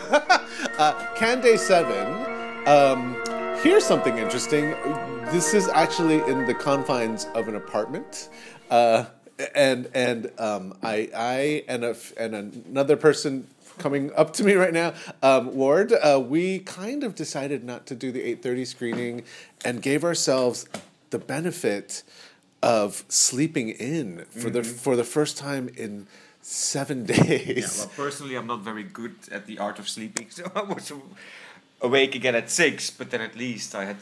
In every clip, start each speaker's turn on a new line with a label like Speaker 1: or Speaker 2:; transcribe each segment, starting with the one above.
Speaker 1: uh, Cannes Day 7. Um, here's something interesting. This is actually in the confines of an apartment. Uh, and and um, I, I and, a, and another person coming up to me right now, um, Ward, uh, we kind of decided not to do the 8.30 screening and gave ourselves the benefit of sleeping in for the for the first time in seven days.
Speaker 2: Yeah, well, personally, I'm not very good at the art of sleeping, so I was awake again at six. But then at least I had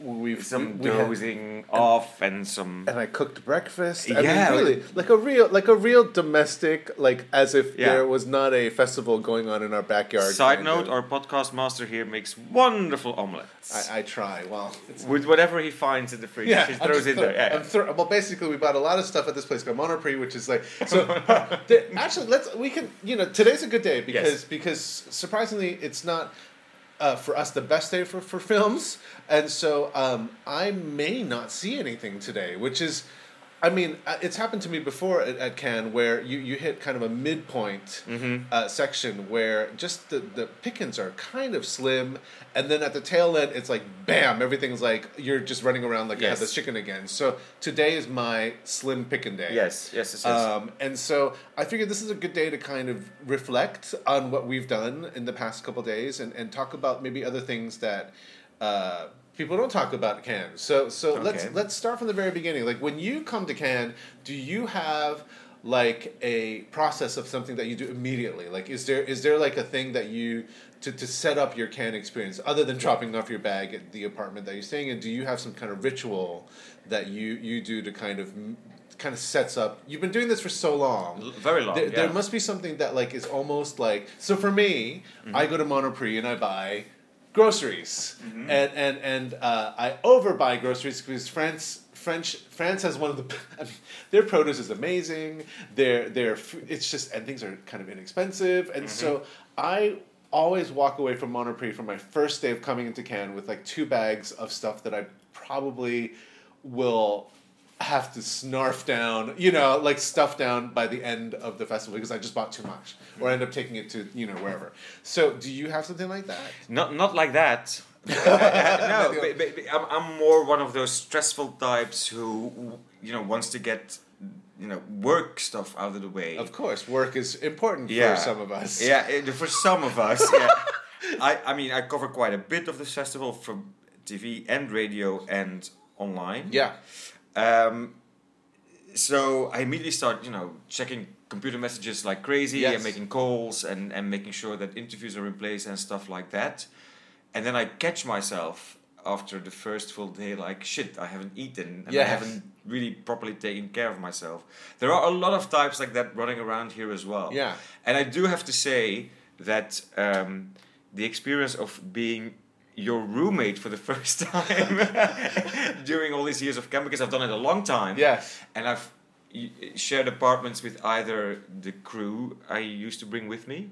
Speaker 1: We've
Speaker 2: some
Speaker 1: we had-
Speaker 2: dozing off and some.
Speaker 1: and I cooked breakfast. I
Speaker 2: Yeah,
Speaker 1: mean, really, like a real, like a real domestic, like as if
Speaker 2: Yeah.
Speaker 1: there was not a festival going on in our backyard.
Speaker 2: Side note:
Speaker 1: of.
Speaker 2: Our podcast master here makes wonderful omelets
Speaker 1: I, I try. Well, it's,
Speaker 2: with whatever he finds in the fridge. yeah,
Speaker 1: he
Speaker 2: throws in there. Yeah,
Speaker 1: I'm throw- well, basically, we bought a lot of stuff at this place called Monoprix, which is like so. actually, let's we can you know today's a good day because
Speaker 2: Yes.
Speaker 1: because surprisingly, it's not. Uh, for us, the best day for, for films, and so um, I may not see anything today, which is, I mean, uh, it's happened to me before at, at Cannes where you, you hit kind of a midpoint
Speaker 2: Mm-hmm.
Speaker 1: uh, section where just the, the pickings are kind of slim, and then at the tail end, it's like bam, everything's like you're just running around like you had
Speaker 2: Yes.
Speaker 1: this chicken again. So today is my slim picking day.
Speaker 2: yes, yes, yes. yes.
Speaker 1: Um, and so I figured this is a good day to kind of reflect on what we've done in the past couple days and, and talk about maybe other things that uh, people don't talk about Cannes. So so let's let's start from the very beginning. Like when you come to Cannes, do you have like a process of something that you do immediately? Like is there is there like a thing that you to, to set up your Cannes experience other than dropping off your bag at the apartment that you're staying in? Do you have some kind of ritual that you you do to kind of kind of sets up. You've been doing this for so long.
Speaker 2: Very long,
Speaker 1: There, there must be something that like is almost like so for me.
Speaker 2: Mm-hmm.
Speaker 1: I go to Monoprix and I buy groceries,
Speaker 2: Mm-hmm.
Speaker 1: and and and uh, I overbuy groceries because France. French France has one of the. I mean, their produce is amazing. Their their it's just and things are kind of inexpensive, and so
Speaker 2: Mm-hmm.
Speaker 1: I always walk away from Monoprix from my first day of coming into Cannes with like two bags of stuff that I probably will have to snarf down, you know, like stuff down by the end of the festival because I just bought too much, or I end up taking it to you know wherever. So, do you have something like that?
Speaker 2: Not not like that. no, but, but, but I'm, I'm more one of those stressful types who you know wants to get you know work stuff out of the way.
Speaker 1: Of course, work is important
Speaker 2: Yeah.
Speaker 1: for some of us.
Speaker 2: Yeah, for some of us. Yeah. I I mean I cover quite a bit of this festival from TV and radio and online.
Speaker 1: Yeah.
Speaker 2: Um, so I immediately start, you know, checking computer messages like crazy
Speaker 1: Yes.
Speaker 2: and making calls and, and making sure that interviews are in place and stuff like that. And then I catch myself after the first full day, like, shit, I haven't eaten and I haven't really properly taken care of myself. There are a lot of types like that running around here as well.
Speaker 1: Yeah.
Speaker 2: And I do have to say that um, the experience of being your roommate for the first time during all these years of camp, because I've done it a long time.
Speaker 1: Yes.
Speaker 2: And I've shared apartments with either the crew I used to bring with me,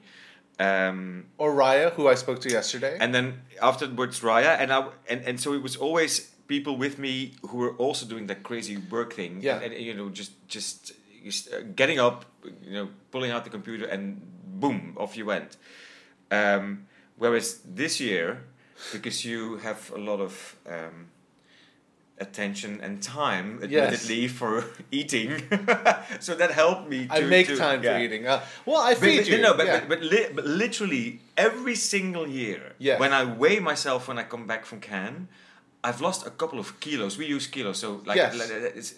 Speaker 2: um,
Speaker 1: Or Raya, who I spoke to yesterday.
Speaker 2: and then afterwards Raya, and I and, and so it was always people with me who were also doing that crazy work thing.
Speaker 1: Yeah.
Speaker 2: And, and, you know, just just just, uh, getting up, you know, pulling out the computer, and boom, off you went. Um, whereas this year, because you have a lot of um, attention and time,
Speaker 1: Yes.
Speaker 2: admittedly, for eating, so that helped me. To,
Speaker 1: I make
Speaker 2: to-
Speaker 1: time
Speaker 2: yeah.
Speaker 1: for eating. Uh, well, I
Speaker 2: But,
Speaker 1: feed
Speaker 2: but,
Speaker 1: you.
Speaker 2: no, but,
Speaker 1: yeah.
Speaker 2: but, but, li- but literally every single year,
Speaker 1: Yeah.
Speaker 2: when I weigh myself when I come back from Cannes, I've lost a couple of kilos. We use kilos, so like,
Speaker 1: Yes.
Speaker 2: like, it's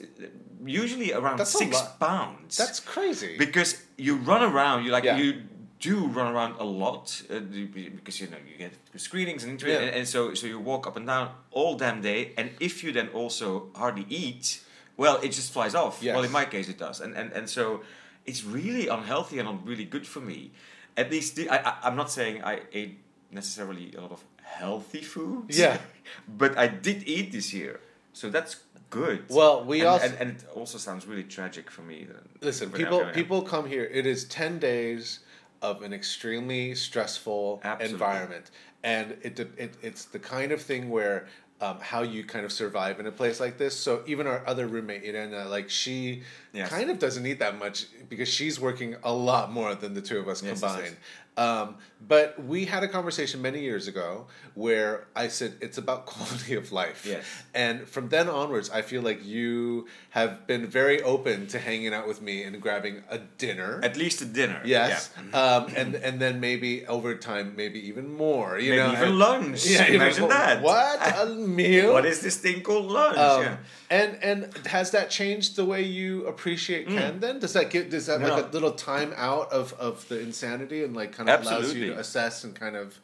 Speaker 2: usually around
Speaker 1: That's
Speaker 2: six pounds.
Speaker 1: That's crazy.
Speaker 2: because you run around. You like
Speaker 1: Yeah.
Speaker 2: you do run around a lot uh, because you know you get screenings and
Speaker 1: Yeah.
Speaker 2: and, and so so you walk up and down all damn day. And if you then also hardly eat, well, it just flies off.
Speaker 1: Yes.
Speaker 2: Well, in my case, it does, and and and so it's really unhealthy and not really good for me. At least the, I, I I'm not saying I ate necessarily a lot of healthy foods.
Speaker 1: Yeah.
Speaker 2: but I did eat this year, so that's good.
Speaker 1: Well, we
Speaker 2: and,
Speaker 1: also-
Speaker 2: and, and it also sounds really tragic for me.
Speaker 1: Listen, people people come here. It is ten days of an extremely stressful
Speaker 2: Absolutely.
Speaker 1: environment, and it, it it's the kind of thing where um, how you kind of survive in a place like this. So even our other roommate Irena, like she
Speaker 2: Yes.
Speaker 1: kind of doesn't eat that much because she's working a lot more than the two of us
Speaker 2: Yes, yes,
Speaker 1: combined.
Speaker 2: yes.
Speaker 1: Um, but we had a conversation many years ago where I said it's about quality of life.
Speaker 2: Yes.
Speaker 1: And from then onwards, I feel like you have been very open to hanging out with me and grabbing a dinner.
Speaker 2: At least a dinner.
Speaker 1: Yes,
Speaker 2: Yeah.
Speaker 1: um, and and then maybe over time, maybe even more. You
Speaker 2: Maybe
Speaker 1: know,
Speaker 2: even
Speaker 1: and-
Speaker 2: lunch.
Speaker 1: even-
Speaker 2: Imagine that.
Speaker 1: What a meal!
Speaker 2: What is this thing called lunch?
Speaker 1: Um,
Speaker 2: yeah.
Speaker 1: And and has that changed the way you appreciate Cannes? Then does that give does that
Speaker 2: Mm. No.
Speaker 1: like a little time out of of the insanity and like kind of allows you
Speaker 2: Absolutely.
Speaker 1: to assess and kind of.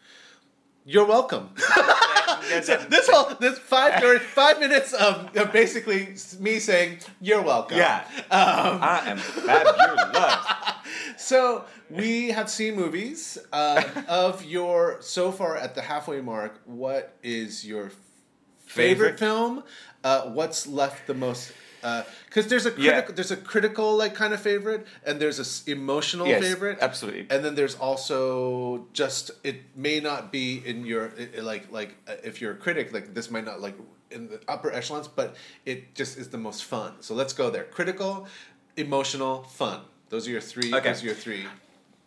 Speaker 1: You're welcome. So this whole this five five minutes of, of basically me saying you're welcome.
Speaker 2: yeah.
Speaker 1: Um,
Speaker 2: I am fabulous.
Speaker 1: So we have seen movies uh, of your so far at the halfway mark. What is your favorite,
Speaker 2: Favorite?
Speaker 1: film? Uh, what's left the most? Because there's a
Speaker 2: Yeah.
Speaker 1: critical, there's a critical like kind of favorite, and there's a s- emotional
Speaker 2: Yes,
Speaker 1: favorite,
Speaker 2: absolutely.
Speaker 1: and then there's also just it may not be in your i- i- like like uh, if you're a critic like this might not like in the upper echelons, but it just is the most fun. So let's go there. Critical, emotional, fun. Those are your three.
Speaker 2: Okay.
Speaker 1: Those are your three.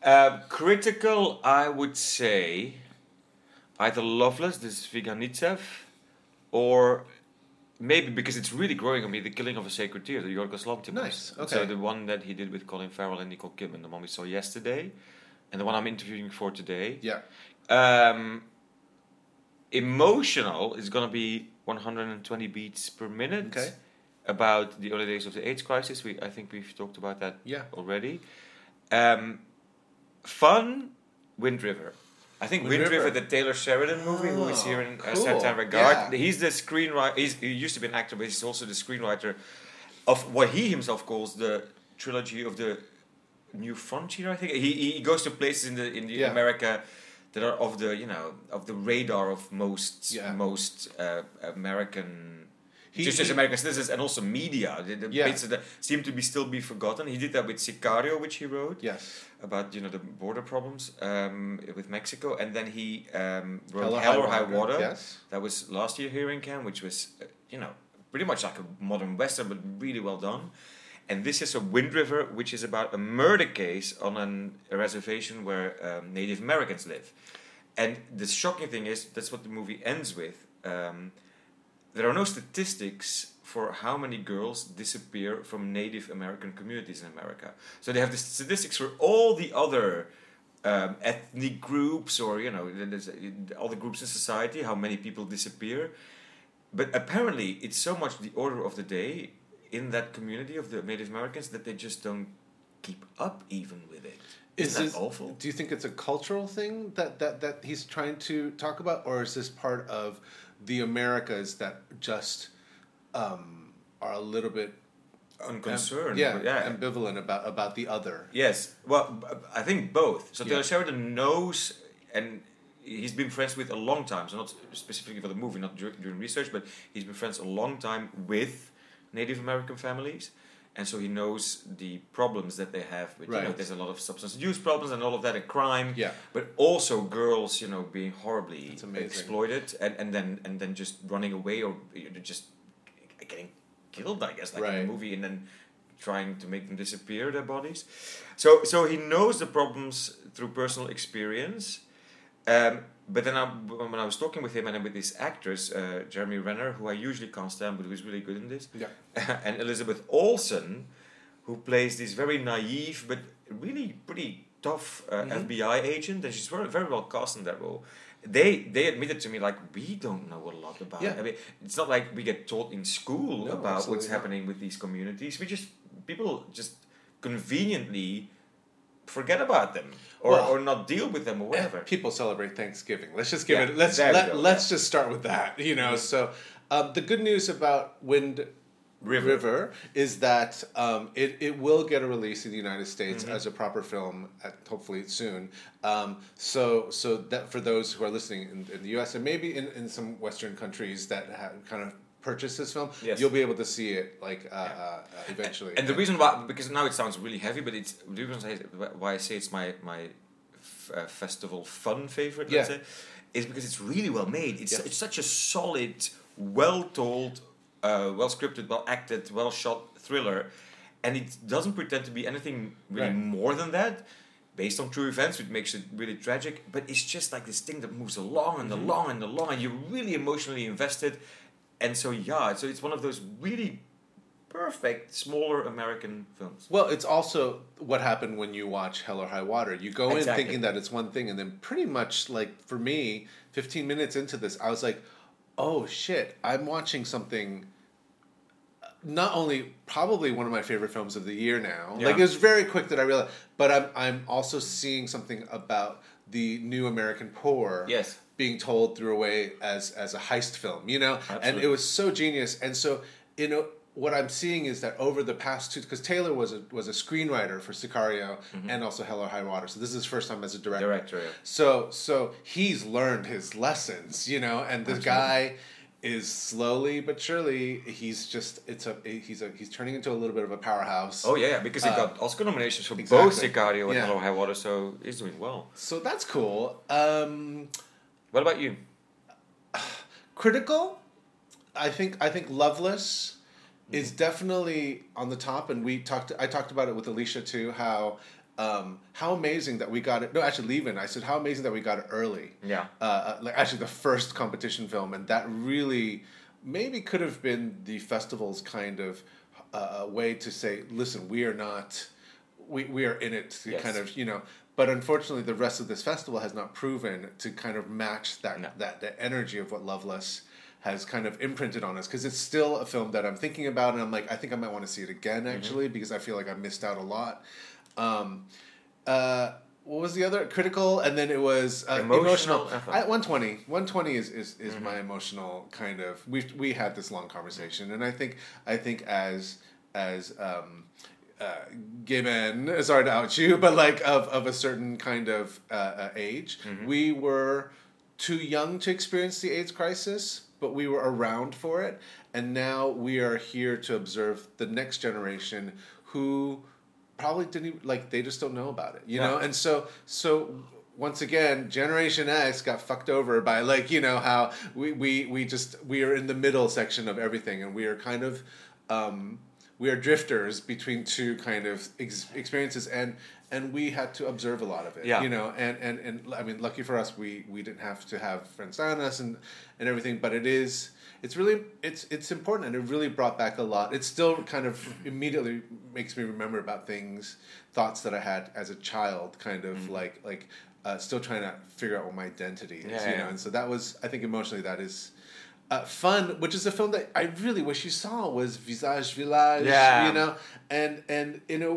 Speaker 2: Uh, critical, I would say either Loveless, this is Zvyagintsev, or maybe because it's really growing on me, The Killing of a Sacred Deer, the Yorgos Lanthimos.
Speaker 1: Nice, Okay.
Speaker 2: So the one that he did with Colin Farrell and Nicole Kidman, the one we saw yesterday, and the one I'm interviewing for today.
Speaker 1: Yeah.
Speaker 2: Um, emotional is going to be 120 beats per minute.
Speaker 1: Okay.
Speaker 2: About the early days of the AIDS crisis. We, I think we've talked about that
Speaker 1: Yeah.
Speaker 2: already. Um, fun, Wind River. I think
Speaker 1: Wind
Speaker 2: Wind, River.
Speaker 1: River.
Speaker 2: the Taylor Sheridan movie, who is
Speaker 1: Oh,
Speaker 2: here in uh,
Speaker 1: cool.
Speaker 2: Certain Regard.
Speaker 1: Yeah.
Speaker 2: He's the screenwriter. He's, he used to be an actor, but he's also the screenwriter of what he himself calls the trilogy of the New Frontier. I think he he goes to places in the in the
Speaker 1: Yeah.
Speaker 2: America that are of the you know of the radar of most
Speaker 1: Yeah.
Speaker 2: most uh, American.
Speaker 1: He-
Speaker 2: just as American citizens and also media, the, the
Speaker 1: Yeah.
Speaker 2: places that seem to be still be forgotten. He did that with Sicario, which he wrote
Speaker 1: Yes.
Speaker 2: about you know the border problems um, with Mexico, and then he um, wrote
Speaker 1: Hell or
Speaker 2: Hell,
Speaker 1: High
Speaker 2: or High
Speaker 1: Water,
Speaker 2: Water.
Speaker 1: yes.
Speaker 2: That was last year here in Cannes, which was uh, you know pretty much like a modern western, but really well done. And this is a Wind River, which is about a murder case on an, a reservation where um, Native Americans live. And the shocking thing is that's what the movie ends with. Um, there are no statistics for how many girls disappear from Native American communities in America. So they have the statistics for all the other um, ethnic groups or you know all the groups in society, how many people disappear. But apparently, it's so much the order of the day in that community of the Native Americans that they just don't keep up even with it.
Speaker 1: Is this
Speaker 2: that awful?
Speaker 1: Do you think it's a cultural thing that, that, that he's trying to talk about, or is this part of the Americas that just um, are a little bit
Speaker 2: Unconcerned.
Speaker 1: yeah,
Speaker 2: yeah.
Speaker 1: ambivalent about about the other?
Speaker 2: Yes, well, I think both. So
Speaker 1: Yeah.
Speaker 2: Taylor Sheridan knows, and he's been friends with a long time. So not specifically for the movie, not dur- during research, but he's been friends a long time with Native American families, and so he knows the problems that they have. With you know,
Speaker 1: Right.
Speaker 2: there's a lot of substance use problems and all of that, and crime.
Speaker 1: Yeah.
Speaker 2: But also girls, you know, being horribly exploited, and, and then and then just running away or just getting killed. I guess like in the movie, and then trying to make them disappear their bodies. So so he knows the problems through personal experience. Um, but then I, when I was talking with him and with this actress, uh, Jeremy Renner, who I usually can't stand, but who's really good in this,
Speaker 1: Yeah.
Speaker 2: and Elizabeth Olsen, who plays this very naive but really pretty tough uh,
Speaker 1: Mhm.
Speaker 2: FBI agent, and she's very very well cast in that role. They they admitted to me like we don't know a lot about.
Speaker 1: Yeah.
Speaker 2: it. I mean, it's not like we get taught in school
Speaker 1: No,
Speaker 2: about what's
Speaker 1: not.
Speaker 2: happening with these communities. We just people just conveniently forget about them or,
Speaker 1: Well-
Speaker 2: or not deal with them or whatever.
Speaker 1: People celebrate Thanksgiving. Let's just give
Speaker 2: Yeah,
Speaker 1: it. Let's let, let's just start with that. You know, so um, the good news about Wind
Speaker 2: River.
Speaker 1: River, is that um, it, it will get a release in the United States
Speaker 2: Mm-hmm.
Speaker 1: as a proper film, at, hopefully soon. Um, so so that for those who are listening in, in the U.S. and maybe in, in some Western countries that have kind of purchased this film,
Speaker 2: Yes.
Speaker 1: you'll be able to see it like uh, uh, uh, eventually.
Speaker 2: And the reason why, because now it sounds really heavy, but it's the reason why I say it's my my f- uh, festival fun favorite. Let's
Speaker 1: Yeah.
Speaker 2: say, is because it's really well made. It's
Speaker 1: Yeah.
Speaker 2: it's such a solid, well told, uh, well scripted, well acted, well shot thriller, and it doesn't pretend to be anything really
Speaker 1: Right.
Speaker 2: more than that. based on true events, which makes it really tragic. But it's just like this thing that moves along and along and along, and you're really emotionally invested. And so yeah, so it's one of those really perfect smaller American films.
Speaker 1: Well, it's also what happened when you watch Hell or High Water. You go
Speaker 2: Exactly.
Speaker 1: in thinking that it's one thing, and then pretty much like for me, fifteen minutes into this, I was like, "Oh shit! I'm watching something." uh, Not only probably one of my favorite films of the year now.
Speaker 2: Yeah.
Speaker 1: Like it was very quick that I realized, but I'm I'm also seeing something about the new American poor
Speaker 2: Yes.
Speaker 1: Being told through a way as as a heist film, you know, and it was so genius. And so you know what I'm seeing is that over the past two, because Taylor was a was a screenwriter for Sicario and also Hell or High Water, so this is his first time as a director.
Speaker 2: Director, yeah.
Speaker 1: So so he's learned his lessons, you know, and this guy is slowly but surely he's just it's a he's a he's turning into a little bit of a powerhouse.
Speaker 2: Oh yeah, yeah, because he
Speaker 1: Uh,
Speaker 2: got Oscar nominations for both. Sicario and
Speaker 1: Yeah.
Speaker 2: Hell or High Water, so he's doing well.
Speaker 1: So that's cool. Um,
Speaker 2: What about you?
Speaker 1: critical i think i think loveless is definitely on the top and we talked i talked about it with alicia too how um, how amazing that we got it no actually leaving i said how amazing that we got it early
Speaker 2: Yeah.
Speaker 1: uh, uh, like actually the first competition film and that really maybe could have been the festival's kind of uh, way to say listen we are not we, we are in it to
Speaker 2: Yes.
Speaker 1: kind of you know but unfortunately the rest of this festival has not proven to kind of match that
Speaker 2: No.
Speaker 1: that the energy of what loveless has kind of imprinted on us because it's still a film that i'm thinking about and i'm like i think i might want to see it again
Speaker 2: Mm-hmm.
Speaker 1: actually because i feel like i missed out a lot um, uh, what was the other critical and then it was uh,
Speaker 2: Emotional
Speaker 1: emotional. I, 120 120 is is, is my emotional kind of we we had this long conversation and i think i think as as um uh, gay men, sorry to out you, but like of, of a certain kind of uh, uh, age, we were too young to experience the AIDS crisis, but we were around for it, and now we are here to observe the next generation who probably didn't like they just don't know about it, you know, and so so once again, Generation X got fucked over by like you know how we we we just we are in the middle section of everything, and we are kind of. Um, we are drifters between two kind of ex- experiences and and we had to observe a lot of it
Speaker 2: Yeah.
Speaker 1: you know and, and and i mean lucky for us we we didn't have to have friends on us and and everything but it is it's really it's it's important and it really brought back a lot it still kind of immediately makes me remember about things thoughts that i had as a child kind of like like uh, still trying to figure out what my identity is
Speaker 2: Yeah,
Speaker 1: you
Speaker 2: yeah.
Speaker 1: know and so that was i think emotionally that is uh, fun, which is a film that I really wish you saw was Visages Villages.
Speaker 2: Yeah.
Speaker 1: you know, and and in a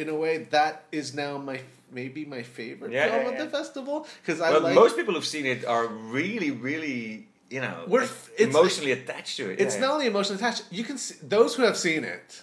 Speaker 1: in a way that is now my maybe my favorite
Speaker 2: Yeah,
Speaker 1: film
Speaker 2: yeah,
Speaker 1: at the festival because I
Speaker 2: well,
Speaker 1: like
Speaker 2: most people who've seen it are really, really, you know,
Speaker 1: We're
Speaker 2: like, emotionally attached to it.
Speaker 1: it's
Speaker 2: yeah,
Speaker 1: not only emotionally attached. You can see those who have seen it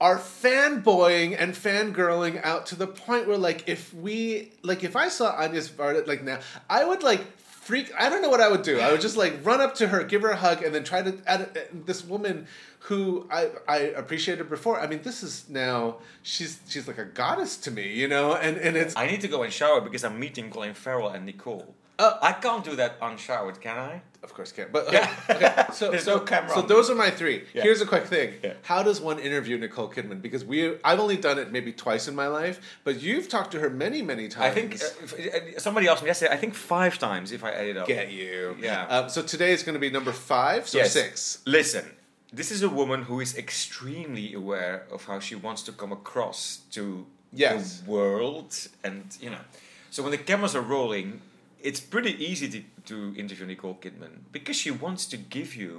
Speaker 1: are fanboying and fangirling out to the point where like if we like if I saw Agnès Varda like now I would like freak I don't know what I would do I would just like run up to her give her a hug and then try to add this woman who I I appreciated before I mean this is now she's she's like a goddess to me you know and and it's
Speaker 2: I need to go and shower because I'm meeting Colin Farrell and Nicole.
Speaker 1: Uh,
Speaker 2: I can't do that unshowered, can I?
Speaker 1: Of course, can't. But okay, okay, so so,
Speaker 2: no camera
Speaker 1: So those are my three.
Speaker 2: Yeah.
Speaker 1: Here's a quick thing.
Speaker 2: Yeah.
Speaker 1: How does one interview Nicole Kidman? Because we, I've only done it maybe twice in my life, but you've talked to her many, many times.
Speaker 2: I think uh, uh, somebody asked me yesterday. I think five times if I add it up.
Speaker 1: get you.
Speaker 2: Yeah.
Speaker 1: Um, so today is going to be number five. So
Speaker 2: Yes.
Speaker 1: six.
Speaker 2: Listen, this is a woman who is extremely aware of how she wants to come across to
Speaker 1: Yes.
Speaker 2: the world, and you know, so when the cameras are rolling, it's pretty easy to, to interview Nicole Kidman because she wants to give you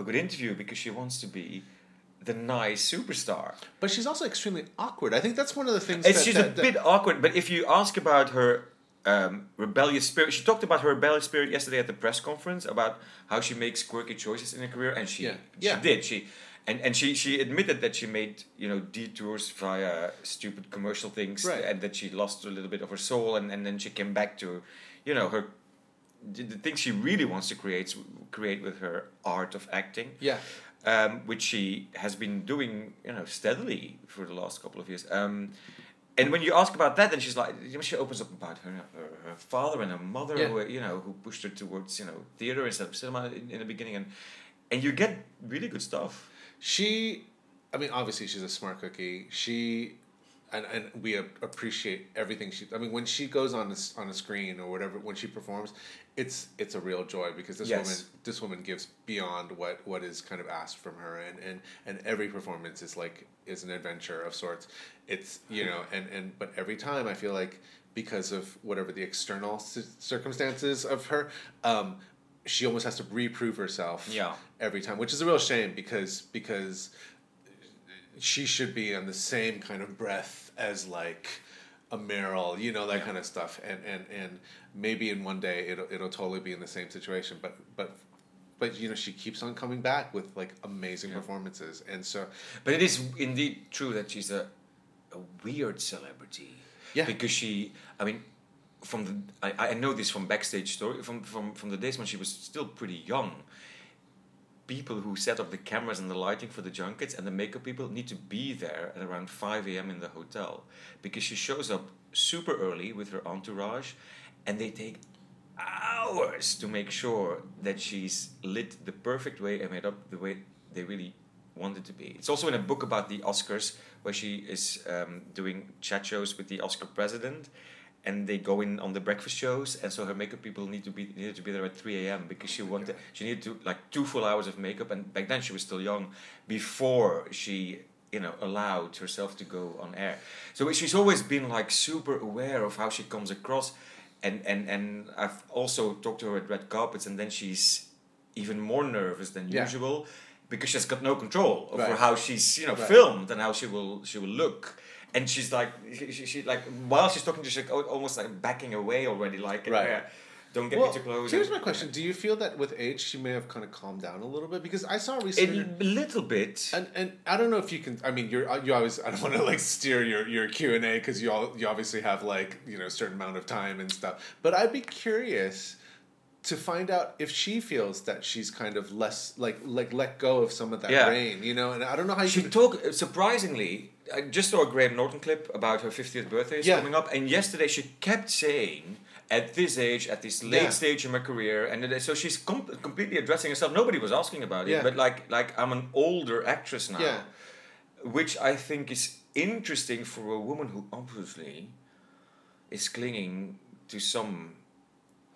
Speaker 2: a good interview because she wants to be the nice superstar.
Speaker 1: But she's also extremely awkward. I think that's one of the things.
Speaker 2: It's
Speaker 1: that,
Speaker 2: she's
Speaker 1: that-
Speaker 2: a
Speaker 1: that-
Speaker 2: bit awkward, but if you ask about her um, rebellious spirit, she talked about her rebellious spirit yesterday at the press conference about how she makes quirky choices in her career, and she
Speaker 1: Yeah.
Speaker 2: she
Speaker 1: Yeah.
Speaker 2: did she. And, and she, she admitted that she made you know detours via stupid commercial things
Speaker 1: Right.
Speaker 2: and that she lost a little bit of her soul and, and then she came back to you know her the, things she really wants to create create with her art of acting
Speaker 1: Yeah.
Speaker 2: um, which she has been doing, you know, steadily for the last couple of years. Um, and when you ask about that, then she's like, she opens up about her, her, her father and her mother,
Speaker 1: Yeah.
Speaker 2: who, you know, who pushed her towards, you know, theater instead of cinema in, in the beginning, and and you get really good stuff.
Speaker 1: She, I mean, obviously she's a smart cookie. She and, and we appreciate everything she. I mean, when she goes on this on a screen or whatever, when she performs, it's it's a real joy because this
Speaker 2: Yes.
Speaker 1: woman this woman gives beyond what what is kind of asked from her, and and and every performance is like is an adventure of sorts. It's you know, and and but every time I feel like because of whatever the external circumstances of her. Um, she almost has to reprove herself
Speaker 2: Yeah.
Speaker 1: every time, which is a real shame because because she should be on the same kind of breath as like a Meryl, you know that
Speaker 2: Yeah.
Speaker 1: kind of stuff, and and and maybe in one day it'll it'll totally be in the same situation, but but but you know she keeps on coming back with like amazing performances, and so
Speaker 2: But it is indeed true that she's a, a weird celebrity.
Speaker 1: Yeah.
Speaker 2: Because she, I mean, from the I, I know this from backstage story from from from the days when she was still pretty young. People who set up the cameras and the lighting for the junkets and the makeup people need to be there at around five a.m. in the hotel because she shows up super early with her entourage, and they take hours to make sure that she's lit the perfect way and made up the way they really wanted to be. It's also in a book about the Oscars where she is um, doing chat shows with the Oscar president. And they go in on the breakfast shows, and so her makeup people need to be needed to be there at three a.m. because she wanted she needed to like two full hours of makeup, and back then she was still young, before she you know allowed herself to go on air. So she's always been like super aware of how she comes across, and and and I've also talked to her at red carpets, and then she's even more nervous than
Speaker 1: Yeah.
Speaker 2: usual because she's got no control over
Speaker 1: Right.
Speaker 2: how she's you know
Speaker 1: Right.
Speaker 2: filmed and how she will she will look. And she's like, she, she, she like while she's talking to, she's like almost like backing away already, like,
Speaker 1: Right.
Speaker 2: "Yeah, don't get
Speaker 1: well,
Speaker 2: me too close.
Speaker 1: here's my question: Do you feel that with age she may have kind of calmed down a little bit? Because I saw recently A
Speaker 2: little bit.
Speaker 1: And and I don't know if you can. I mean, you're you always. I don't want to like steer your your Q and A because you all you obviously have like you know a certain amount of time and stuff. But I'd be curious to find out if she feels that she's kind of less like like let go of some of that
Speaker 2: Yeah.
Speaker 1: rain, you know. And I don't know how you
Speaker 2: She
Speaker 1: can.
Speaker 2: talked surprisingly. I just saw a Graham Norton clip about her 50th birthday is
Speaker 1: Yeah.
Speaker 2: coming up, and yesterday she kept saying, "At this age, at this late
Speaker 1: Yeah.
Speaker 2: stage in my career," and so she's com- completely addressing herself. Nobody was asking about it,
Speaker 1: Yeah.
Speaker 2: but like, like I'm an older actress now,
Speaker 1: Yeah.
Speaker 2: which I think is interesting for a woman who obviously is clinging to some,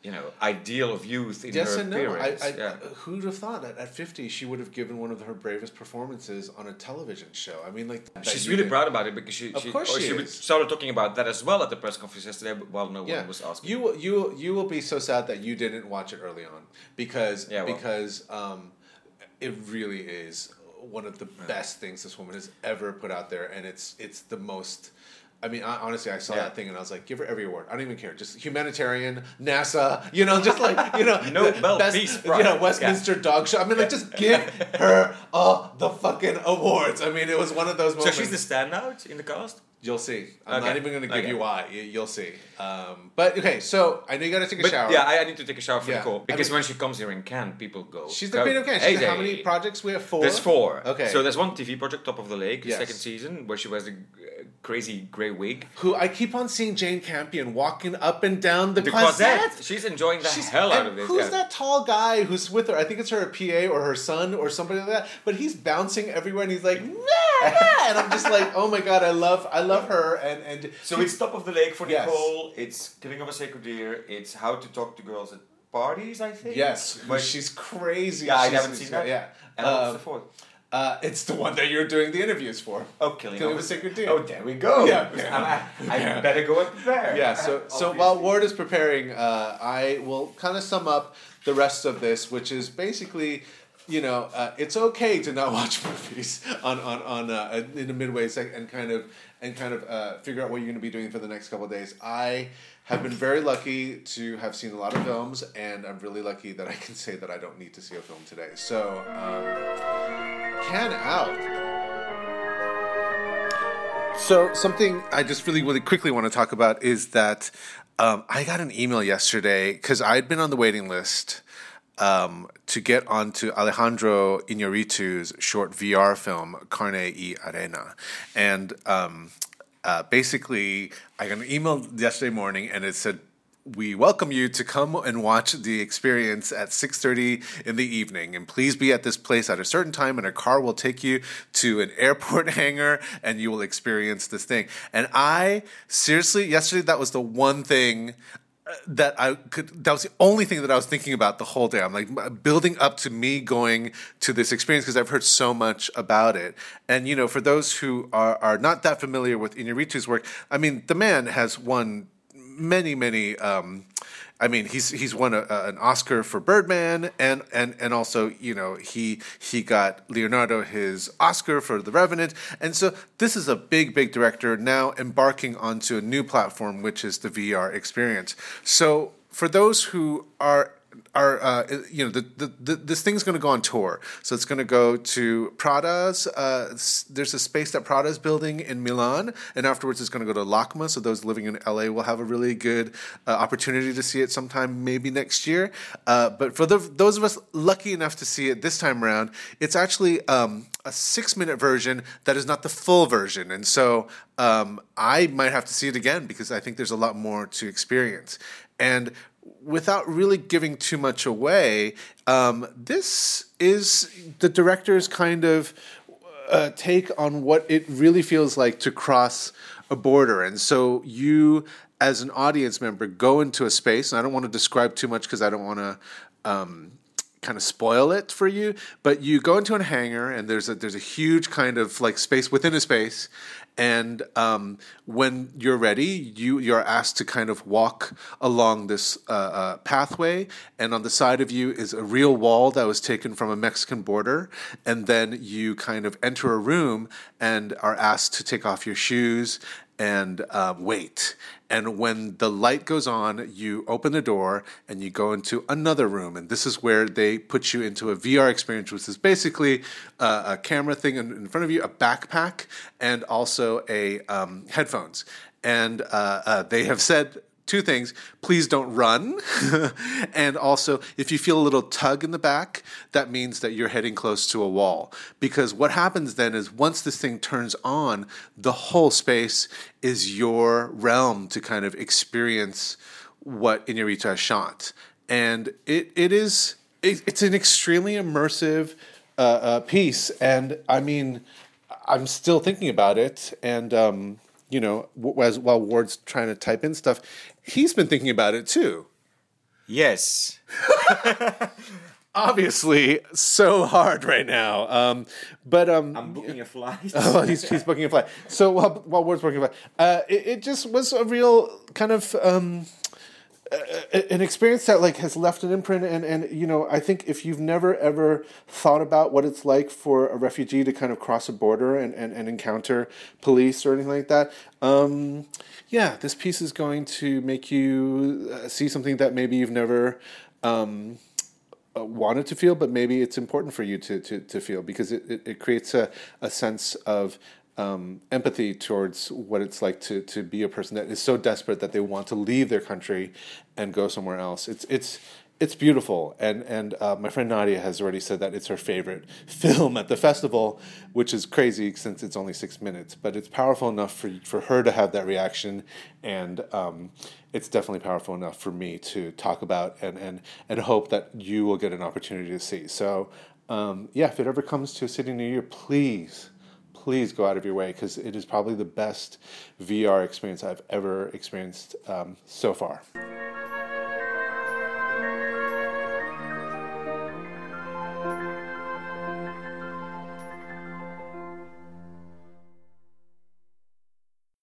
Speaker 2: you know, ideal of youth in
Speaker 1: Yes
Speaker 2: her
Speaker 1: and no. I. I,
Speaker 2: yeah.
Speaker 1: Who'd have thought that at fifty she would have given one of her bravest performances on a television show? I mean, like
Speaker 2: She's really
Speaker 1: did.
Speaker 2: proud about it because she
Speaker 1: Of
Speaker 2: she,
Speaker 1: course she
Speaker 2: she started talking about that as well at the press conference yesterday while no
Speaker 1: yeah.
Speaker 2: one was asking.
Speaker 1: You will you you will be so sad that you didn't watch it early on because
Speaker 2: Yeah, well.
Speaker 1: because um, it really is one of the best things this woman has ever put out there, and it's it's the most. I mean, I, honestly, I saw
Speaker 2: Yeah.
Speaker 1: that thing and I was like, give her every award. I don't even care. Just humanitarian, NASA, you know, just like you know,
Speaker 2: Nobel
Speaker 1: the
Speaker 2: Peace
Speaker 1: you know, Westminster Dog Show. I mean, like, just give her all the fucking awards. I mean, it was one of those moments.
Speaker 2: so she's the standout in the cast.
Speaker 1: You'll see. I'm not even going to give
Speaker 2: Okay.
Speaker 1: you why. You- You'll see. Um, but okay, so I know you got to take a
Speaker 2: But
Speaker 1: shower.
Speaker 2: yeah, I, I need to take a shower for
Speaker 1: Yeah.
Speaker 2: Nicole
Speaker 1: I
Speaker 2: because
Speaker 1: mean-
Speaker 2: when she comes here in Cannes, people go.
Speaker 1: She's the queen of Cannes.
Speaker 2: "Hey,
Speaker 1: how many projects we have? Four.
Speaker 2: There's four.
Speaker 1: Okay.
Speaker 2: So there's one TV project, Top of the Lake, the
Speaker 1: Yes.
Speaker 2: second season, where she wears the uh, crazy grey wig.
Speaker 1: Who I keep on seeing Jane Campion walking up and down the,
Speaker 2: The
Speaker 1: Croisette.
Speaker 2: Croisette. She's enjoying the
Speaker 1: She's-
Speaker 2: hell out of this.
Speaker 1: Who's that tall guy who's with her? I think it's her PA or her son or somebody like that. But he's bouncing everywhere and he's like, nah, nah. and I'm just like, oh my god, I love, I love her. And and
Speaker 2: So it's Top of the Lake for
Speaker 1: Yes.
Speaker 2: Nicole. It's Killing of a Sacred Deer. It's How to Talk to Girls at Parties, I think.
Speaker 1: yes,
Speaker 2: But
Speaker 1: she's crazy.
Speaker 2: Yeah, I haven't seen that.
Speaker 1: Yeah,
Speaker 2: And what's
Speaker 1: Um,
Speaker 2: the fourth?
Speaker 1: uh, it's the one that you're doing the interviews for.
Speaker 2: Oh, Killing,
Speaker 1: Killing
Speaker 2: of
Speaker 1: a Sacred Deer.
Speaker 2: Oh, there we go.
Speaker 1: Yeah.
Speaker 2: I, I better go up there.
Speaker 1: yeah so so while ward is preparing uh, i will kind of sum up the rest of this which is basically you know uh, it's okay to not watch movies on on, on uh, in the midway sec- and kind of and kind of uh, figure out what you're going to be doing for the next couple days. I have been very lucky to have seen a lot of films and i'm really lucky that i can say that i don't need to see a film today. So um, can out so something I just really, really quickly want to talk about is that um, I got an email yesterday because I had been on the waiting list um, to get onto Alejandro Iñárritu's short VR film Carne y Arena, and um, uh, basically I got an email yesterday morning and it said we welcome you to come and watch the experience at 6.30 in the evening. And please be at this place at a certain time and a car will take you to an airport hangar and you will experience this thing. And i seriously yesterday that was the one thing that I could, that was the only thing that I was thinking about the whole day. I'm like building up to me going to this experience because I've heard so much about it. And, you know, for those who are, are not that familiar with Iñárritu's work, I mean, the man has won many, many. Um, I mean, he's he's won a, an Oscar for Birdman, and and and also you know he he got Leonardo his Oscar for The Revenant, and so this is a big big director now embarking onto a new platform, which is the VR experience. So for those who are are uh, you know the, the, the, this thing's going to go on tour. So it's going to go to prada's uh, there's a space that prada's building in milan and afterwards it's going to go to lacma. So those living in la will have a really good uh, opportunity to see it sometime maybe next year. Uh, but for the, those of us lucky enough to see it this time around it's actually um, a six minute version that is not the full version. And so um, i might have to see it again because i think there's a lot more to experience. And without really giving too much away, um, this is the director's kind of uh, take on what it really feels like to cross a border. And so you, as an audience member, go into a space, and I don't want to describe too much because I don't want to. Um, kind of spoil it for you but you go into a hangar and there's a there's a huge kind of like space within a space and um, when you're ready, you you're asked to kind of walk along this uh, uh, pathway, and on the side of you is a real wall that was taken from a Mexican border, and then you kind of enter a room and are asked to take off your shoes and uh, wait. And when the light goes on, you open the door and you go into another room. And this is where they put you into a VR experience, which is basically a, a camera thing in, in, front of you, a backpack, and also a um, headphones. And uh, uh, they have said two things. Please don't run. And also if you feel a little tug in the back that means that you're heading close to a wall. Because what happens then is once this thing turns on the whole space is your realm to kind of experience what has shot. And it, it is it, it's an extremely immersive uh, uh, piece. And i mean i'm still thinking about it. And um, you know, as while Ward's trying to type in stuff, he's been thinking about it too.
Speaker 2: Yes.
Speaker 1: Obviously, so hard right now. Um, but um,
Speaker 2: I'm booking a flight.
Speaker 1: oh, he's, he's booking a flight. So while, while Ward's booking a flight, uh, it, it, just was a real kind of. Um, an experience that like has left an imprint and and you know i think if you've never ever thought about what it's like for a refugee to kind of cross a border and and, and encounter police or anything like that um, yeah this piece is going to make you uh, see something that maybe you've never um, uh, wanted to feel but maybe it's important for you to to, to feel because it, it, it creates a, a sense of um, empathy towards what it's like to to be a person that is so desperate that they want to leave their country and go somewhere else. It's it's it's beautiful, and and uh, my friend Nadia has already said that it's her favorite film at the festival, which is crazy since it's only six minutes. But it's powerful enough for for her to have that reaction, and um, it's definitely powerful enough for me to talk about and and and hope that you will get an opportunity to see. So um, yeah, if it ever comes to a city near you, please please go out of your way because it is probably the best VR experience I've ever experienced um, so far.